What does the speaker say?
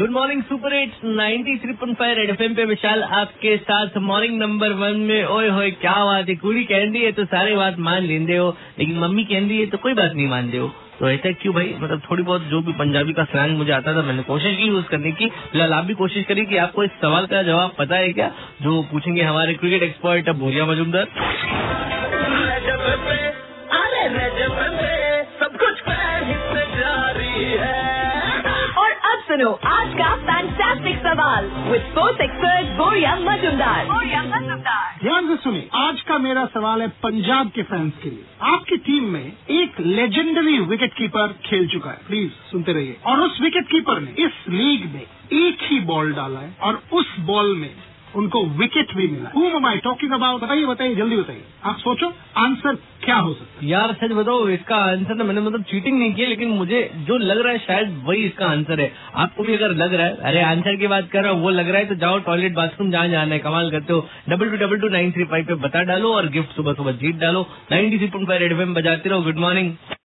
Good morning super eight ninety three point five red FM M पे विशाल आपके साथ। Morning number one में, ओए होए, क्या बात है? कुड़ी कहती है तो सारी बात मान लेंदे हो। लेकिन मम्मी कहती है तो कोई बात नहीं मानते हो। तो ऐसा क्यों भाई? मतलब थोड़ी बहुत जो भी पंजाबी का स्लैंग मुझे आता था, मैंने कोशिश की यूज़ करने की। फ़िलहाल आप भी कोशिश करिए कि आपको इस सवाल का जवाब पता है क्या? जो पूछेंगे हमारे क्रिकेट एक्सपर्ट भूरिया मजुमदार। सुनो आज का फैंटास्टिक सवाल विद स्पोर्ट्स एक्सपर्ट बोरिया मजुमदार बोरिया मजुमदार ध्यान से सुनिए आज का मेरा सवाल है पंजाब के फैंस के लिए। आपकी टीम में एक लेजेंडरी विकेट कीपर खेल चुका है। प्लीज़ सुनते रहिए। और उस विकेट कीपर ने इस लीग में एक ही बॉल डाला है और उस बॉल में उनको विकेट भी मिला। Who am I talking about बताइए बताइए, जल्दी बताइए। आप सोचो आंसर क्या हो सकता है? यार, सच बताओ, इसका आंसर ना मैंने मतलब चीटिंग नहीं की लेकिन मुझे जो लग रहा है, शायद वही इसका आंसर है। आपको भी अगर लग रहा है, अरे आंसर की बात कर रहा हूँ, वो लग रहा है तो जाओ टॉयलेट बाथरूम जहाँ जाना है, कमाल करते हो। Double two double two nine three five पे बता डालो और गिफ्ट सुबह सुबह जीत डालो। Ninety three point five red बजाते रहो। Good morning